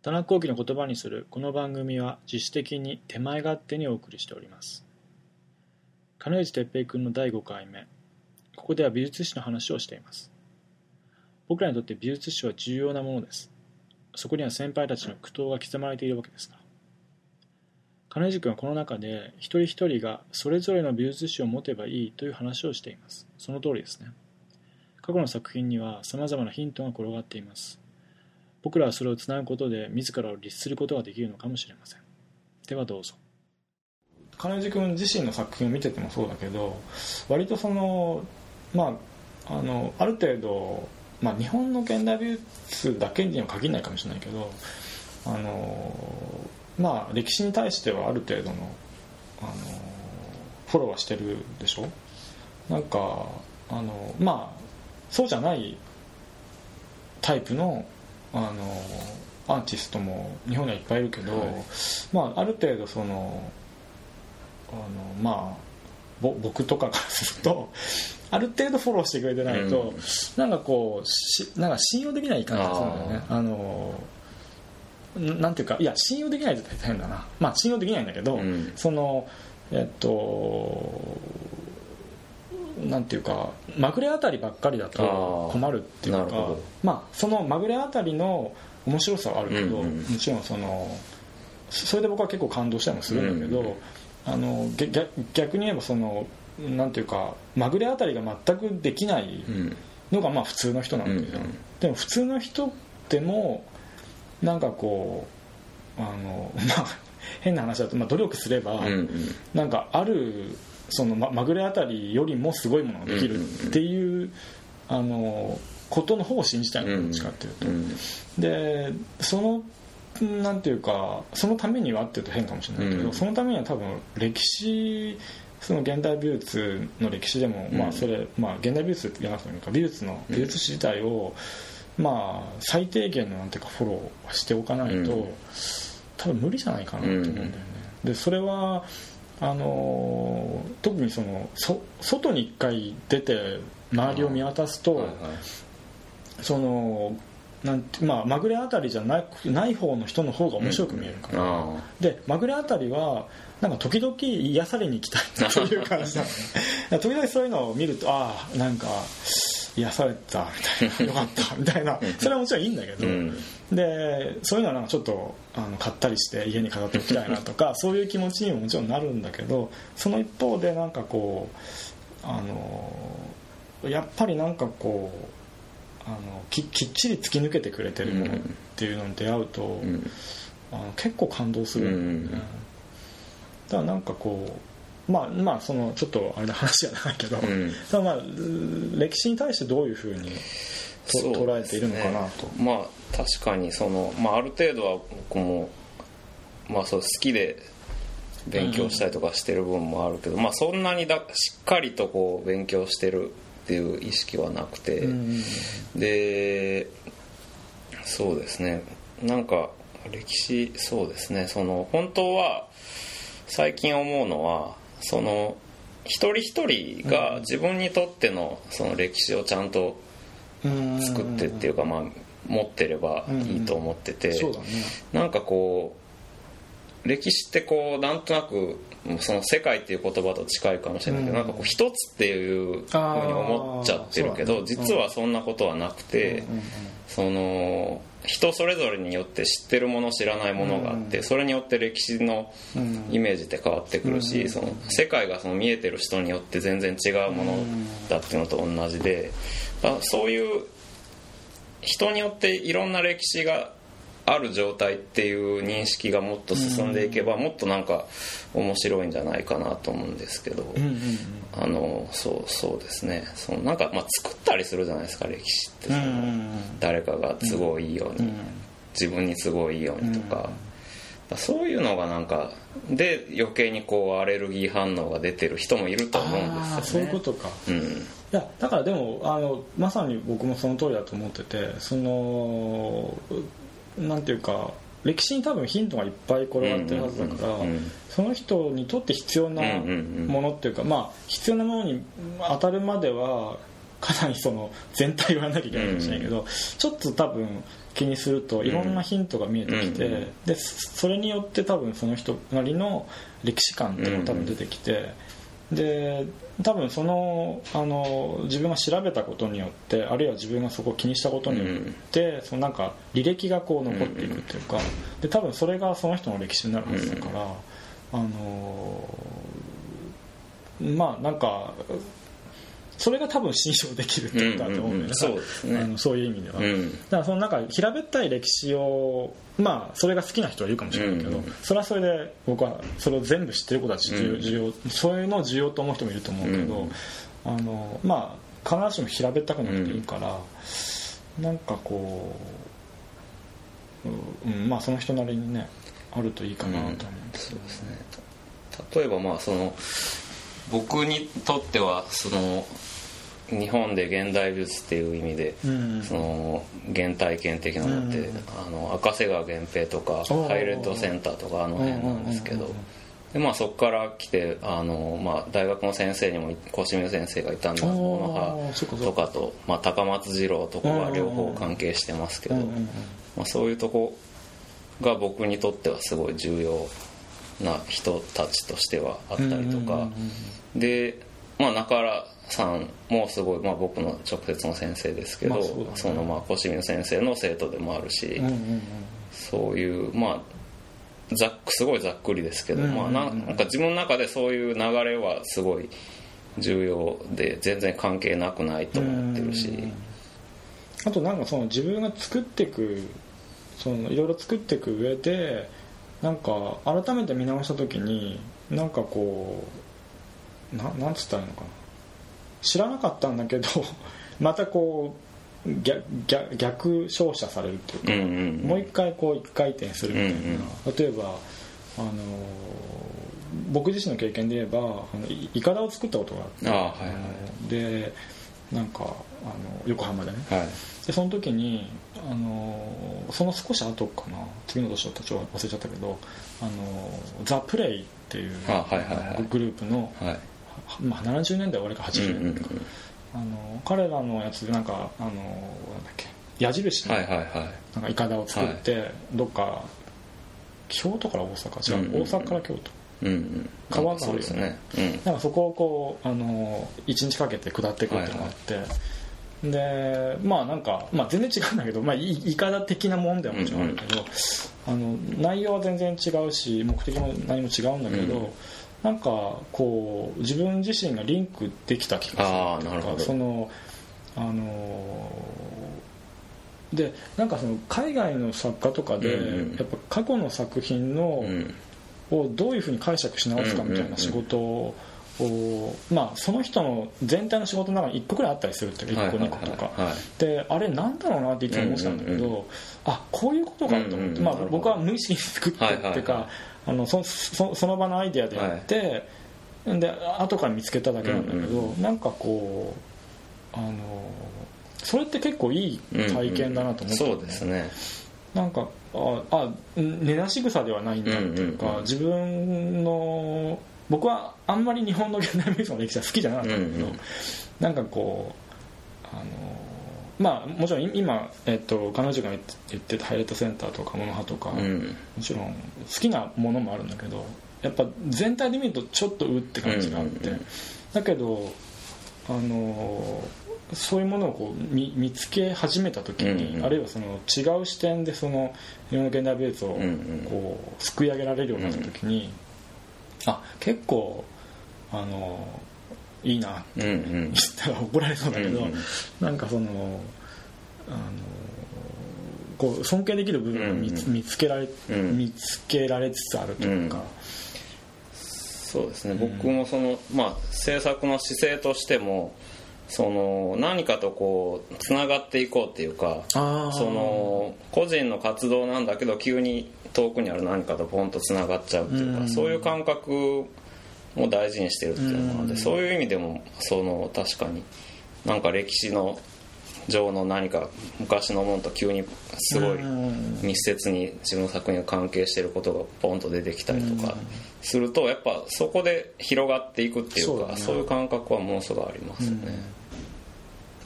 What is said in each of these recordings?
田中幸喜の言葉にする。この番組は自主的に手前勝手にお送りしております。金内哲平君の第5回目。ここでは美術史の話をしています。僕らにとって美術史は重要なものです。そこには先輩たちの苦闘が刻まれているわけですから。金内君はこの中で一人一人がそれぞれの美術史を持てばいいという話をしています。その通りですね。過去の作品には様々なヒントが転がっています。僕らはそれをつなぐことで自らを律することができるのかもしれません。ではどうぞ。金地君自身の作品を見ててもそうだけど割とそのまああのある程度、まあ、日本の現代美術だけには限らないかもしれないけどあのまあ歴史に対してはある程度のあのフォローはしてるでしょ？なんかあのまあそうじゃないタイプのあのアーティストも日本にはいっぱいいるけど、はい、まあ、ある程度そのあのまあ僕とかからすると ある程度フォローしてくれてないと、うん、なんかこうしなんか信用できない感じするんだよね。あのなんていうかいや信用できないって変だな。まあ信用できないんだけど、うん、そのえっとなんていうかまぐれあたりばっかりだと困るっていうかまあそのまぐれあたりの面白さはあるけど、うんうん、もちろんそのそれで僕は結構感動したりもするんだけど、うんうん、あの逆に言えばそのなんていうかまぐれあたりが全くできないのがまあ普通の人なんだけど、うんうん、でも普通の人でもなんかこうあの まあ変な話だと、まあ、努力すれば、うんうん、なんかあるそのままぐれあたりよりもすごいものができるっていう,、あのことの方を信じたいのどっちかっていうと、でそのなんていうかそのためにはっていうと変かもしれないけど、そのためには多分歴史その現代美術の歴史でも、まあそれまあ現代美術じゃなくても美術の美術史自体を、まあ最低限のなんていうかフォローしておかないと、多分無理じゃないかなと思うんだよね。でそれはあの特にそのそ外に一回出て周りを見渡すと、はいはい、そのなんてまあ、まぐれあたりじゃなくない方の人の方が面白く見えるから、うん、でまぐれあたりはなんか時々癒されに行きたいという感じなのね 時々そういうのを見るとああなんか癒されたみたいな。よかった。みたいな。それはもちろんいいんだけど、うん、でそういうのはなんかちょっとあの買ったりして家に飾っておきたいなとかそういう気持ちにももちろんなるんだけどその一方でなんかこうあのやっぱりなんかこうあのききっちり突き抜けてくれてるものっていうのに出会うと、うん、あの結構感動する。ん。だよね、だからなんかこうまあまあそのちょっとあれの話じゃないけど、うん、まあ歴史に対してどういうふうにと捉えているのかなと、ね、まあ確かにその、まあ、ある程度は僕も、まあ、そう好きで勉強したりとかしてる部分もあるけど、うん、まあそんなにだしっかりとこう勉強してるっていう意識はなくて、うん、でそうですね。なんか歴史そうですね。その本当は最近思うのはその一人一人が自分にとってのその歴史をちゃんと作ってっていうかまあ持ってればいいと思ってて、なんかこう歴史ってこうなんとなくその世界っていう言葉と近いかもしれないけど、なんかこう一つっていうふうに思っちゃってるけど、実はそんなことはなくて、その人それぞれによって知ってるもの知らないものがあって、それによって歴史のイメージって変わってくるし、その世界がその見えてる人によって全然違うものだっていうのと同じでそういう人によっていろんな歴史がある状態っていう認識がもっと進んでいけば、もっとなんか面白いんじゃないかなと思うんですけど、あのそうそうですね。そのなんか、まあ、作ったりするじゃないですか歴史って。その、誰かが都合いいように、自分に都合いいようにとか。そういうのがなんかで余計にこうアレルギー反応が出てる人もいると思うんですよね。そういうことか、うん、いやだからでもあのまさに僕もその通りだと思っててそのなんていうか歴史に多分ヒントがいっぱい転がってるはずだから、その人にとって必要なものっていうか、まあ必要なものに当たるまではかなりその全体をやらなきゃいけないかもしれないけど、ちょっと多分気にするといろんなヒントが見えてきて、うんでそれによって多分その人なりの歴史観っていうのが多分出てきて、で多分そのあの自分が調べたことによってあるいは自分がそこを気にしたことによって、そのなんか履歴がこう残っていくっていうか、で多分それがその人の歴史になるはずだから、あのまあなんかそれが多分信用できるってことだと思うんだよね、うんうんうん。そうね。あのそういう意味では、うん。だからそのなんか平べったい歴史をまあそれが好きな人はいるかもしれないけど、うんうんそれはそれで僕はそれを全部知ってることは重要,、うん。重要そういうのを重要と思う人もいると思うけど、うん。あのまあ必ずしも平べったくなくていいから、なんかこう、うん、まあその人なりにねあるといいかなと思うんですそうですね。例えばまあその僕にとってはその日本で現代美術っていう意味で、うん。その原体験的なのって、うん。あの赤瀬川源平とかハイレッドセンターとかあの辺なんですけどでまあそこから来てあの、まあ、大学の先生にも越見先生がいたんでおー。そっかそっか。とかと、まあ、高松二郎とかが両方関係してますけど、まあ、そういうとこが僕にとってはすごい重要な人たちとしてはあったりとかで、まあ、中原さんもすごい、まあ、僕の直接の先生ですけど、まあそね。そのまあ越見先生の生徒でもあるし、うんうんうんそういうまあざっくすごいざっくりですけど、うんうんうんまあ、ななんか自分の中でそういう流れはすごい重要で全然関係なくないと思ってるし。うんあとなんかその自分が作っていくそのいろいろ作っていく上でなんか改めて見直した時になんかこうななんつったらいいのかな。知らなかったんだけど またこう逆逆逆照射されるっていうか、うんうんもう一回こう一回転するみたいな、うん例えばあの僕自身の経験で言えばあのいいかだを作ったことがあってああはいはい。あのでなんかあの横浜でね。はい。でその時にあのその少し後かな次の年だったちょっと忘れちゃったけどあのザ・プレイっていうあはいはいはい。グループの、はいまあ、70年代終わりか80年代か、あの彼らのやつでなんかあのなんだっけ。矢印のなんかイカダを作って、どっか京都から大阪？違う、大阪から京都。うんうん川があるよね。そうですね。うん。なんかそこをこうあの1日かけて下っていくっていうのがあって、でまあなんか、まあ、全然違うんだけど、まあ、いいかだ的なもんではもちろんあるけど、あの内容は全然違うし目的も何も違うんだけど、うんなんかこう自分自身がリンクできた気がする。あーなるほど。そのあのでなんかその海外の作家とかで、うんうん。やっぱ過去の作品の、うん。をどういうふうに解釈し直すかみたいな仕事を、まあ、その人の全体の仕事の中に1個くらいあったりするっていうか1個2個とか、はい。はいはいであれなんだろうなっていつも思ってたんだけど、うんうんあこういうことかと思って、うんうん。まあ僕は無意識に作ってっていうか、はいはいはいあのそそその場のアイデアでやって、で後から見つけただけなんだけど、うんなんかこうあのそれって結構いい体験だなと思って、うんうん。そうですね。なんかああ根なし草ではないんだっていうか、うんうんうん。自分の僕はあんまり日本の現代美術の歴史は好きじゃなかったんだけど、うんうん。なんかこうあのまあもちろん今、えっと、彼女が言ってたハイレットセンターとかモノハとか、うん。もちろん好きなものもあるんだけどやっぱ全体で見るとちょっとうって感じがあって、うんうんうん。だけどあのそういうものをこう見見つけ始めた時に、うんうん。あるいはその違う視点でその日本の現代美術をうんうん。こうすくい上げられるようになった時に、あ結構あのいいな。うんうん。言ったら怒られそうだけど、うんうん。なんかそのあのこう尊敬できる部分が見つ,、うん見つけられ、うん。見つけられつつあるというか、そうですね。僕もその、まあ、制作の姿勢としてもその何かとこうつながっていこうっていうかその個人の活動なんだけど急に遠くにある何かとポンとつながっちゃうっていうか、うん。そういう感覚も大事にしてるっていうのがあって、うん。そういう意味でもその確かになんか歴史の上の何か昔のものと急にすごいうん。密接に自分の作品が関係していることがポンと出てきたりとかするとやっぱそこで広がっていくっていうかそういう感覚はものすごいありますよね。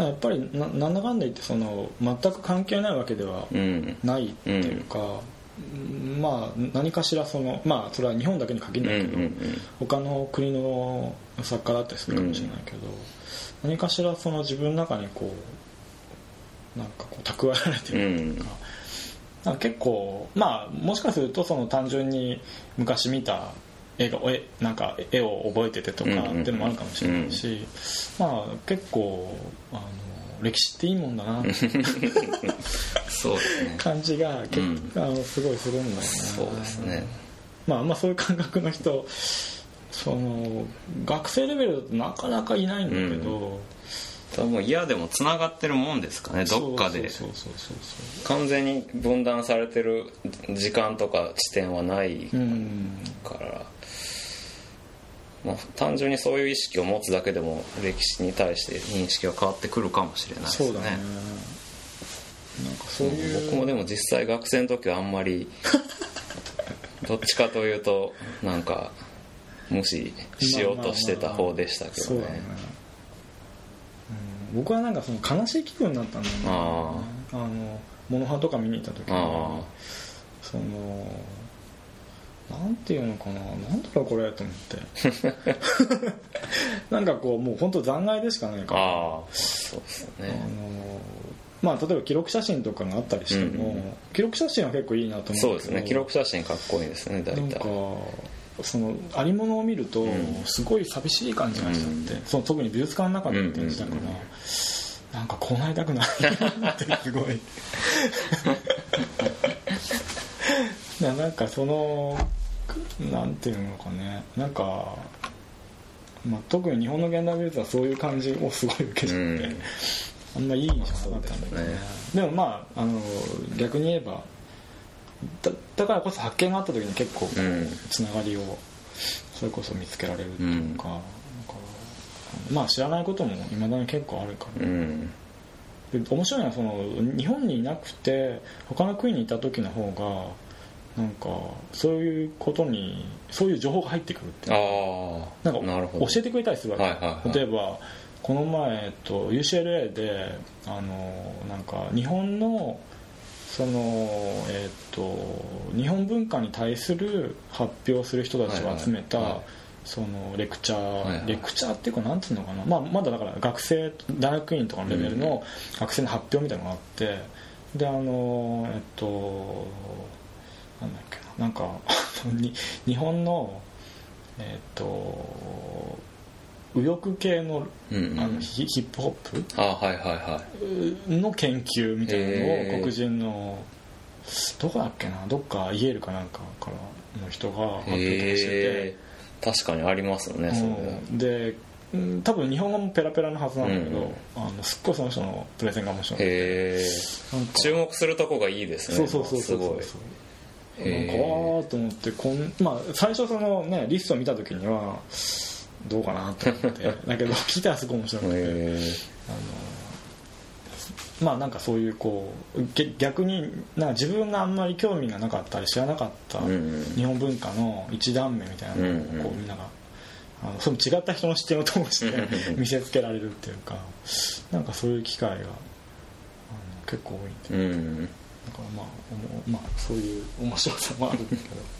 らやっぱりななんだかんだ言ってその全く関係ないわけではうん。ないっていうか、まあ何かしらそのまあそれは日本だけに限うんらないけど、うん他の国の作家だったりするかもしれないけど、何かしらその自分の中にこうなんかこう蓄えられてるっていうか,、なんか結構まあもしかするとその単純に昔見た絵が絵なんか絵を覚えててとかうんうんっていうのもあるかもしれないし、まあ結構あの歴史っていいもんだな。そうですね。感じが結うん。構、あのすごいするんだよねそうですね。まあまあそういう感覚の人その学生レベルだとなかなかいないんだけど、多分嫌でもつながってるもんですかねどっかで。そうそうそうそう完全に分断されてる時間とか地点はないそううん。から、まあ、単純にそういう意識を持つだけでも歴史に対して認識が変わってくるかもしれないですね。そうだね。なんかそういう、僕もでも実際学生の時はあんまり どっちかというとなんか無視しようとしてた方でしたけどね。ね、うん。僕はなんかその悲しい気分になったんだよね。ああのモノハとか見に行った時にあそのなんていうのかな？なんだろうこれと思って。なんかこうもう本当残骸でしかないから。ああそうですあね。のまあ例えば記録写真とかがあったりしても、うんうん記録写真は結構いいなと思うそうですね。記録写真かっこいいですね大体。なんかそのありものを見るとん。すごい寂しい感じがしちゃって、その特に美術館の中でって時だから、うんうんうんなんかこうなりたくないってすごい。ななんかそのなんていうのかね。なんか、まあ、特に日本の現代美術はそういう感じをすごい受けちゃって、うん。あんまいい印象なかったんだけどねね。でもまああの逆に言えばだだからこそ発見があった時に結構こううん。つながりをそれこそ見つけられるっていうか,、なんかまあ知らないこともいまだに結構あるから、うん。で面白いのはその日本にいなくて他の国にいた時の方がなんかそういうことにそういう情報が入ってくるってああなんか教えてくれたりするわけ、はいはいはい。例えばこの前、えっと、UCLA であのなんか日本のそのえっと日本文化に対する発表する人たちを集めた、はいはいはい。そのレクチャー、はいはい。レクチャーっていうかなんつうのかな、まあ、まだだから学生大学院とかのレベルの学生の発表みたいなのがあって。であのえっとなんだっけな。なんか に日本のえっと右翼系のうんうん。あのヒヒップホップ？はいはいはい。の研究みたいなのを黒人のどこだっけな？どっかイエールかなんかからの人が発表してて。確かにありますよねうん。でうん多分日本語もペラペラのはずなんだけど、うんあのすっごいその人のプレゼンが面白い。注目するとこがいいですねそうそうそうそうそうすごいなんかあーと思ってこん、まあ、最初そのねリストを見た時にはどうかなと思ってだけど聞いたらすごい面白くて、へまあなんかそういうこうげ逆になんか自分があんまり興味がなかったり知らなかった日本文化の一段目みたいなのをこうみんながあのその違った人の視点を通して見せつけられるっていうかなんかそういう機会があの結構多いんで。えうんだからまあおもまあそういう面白さもあるんだけど。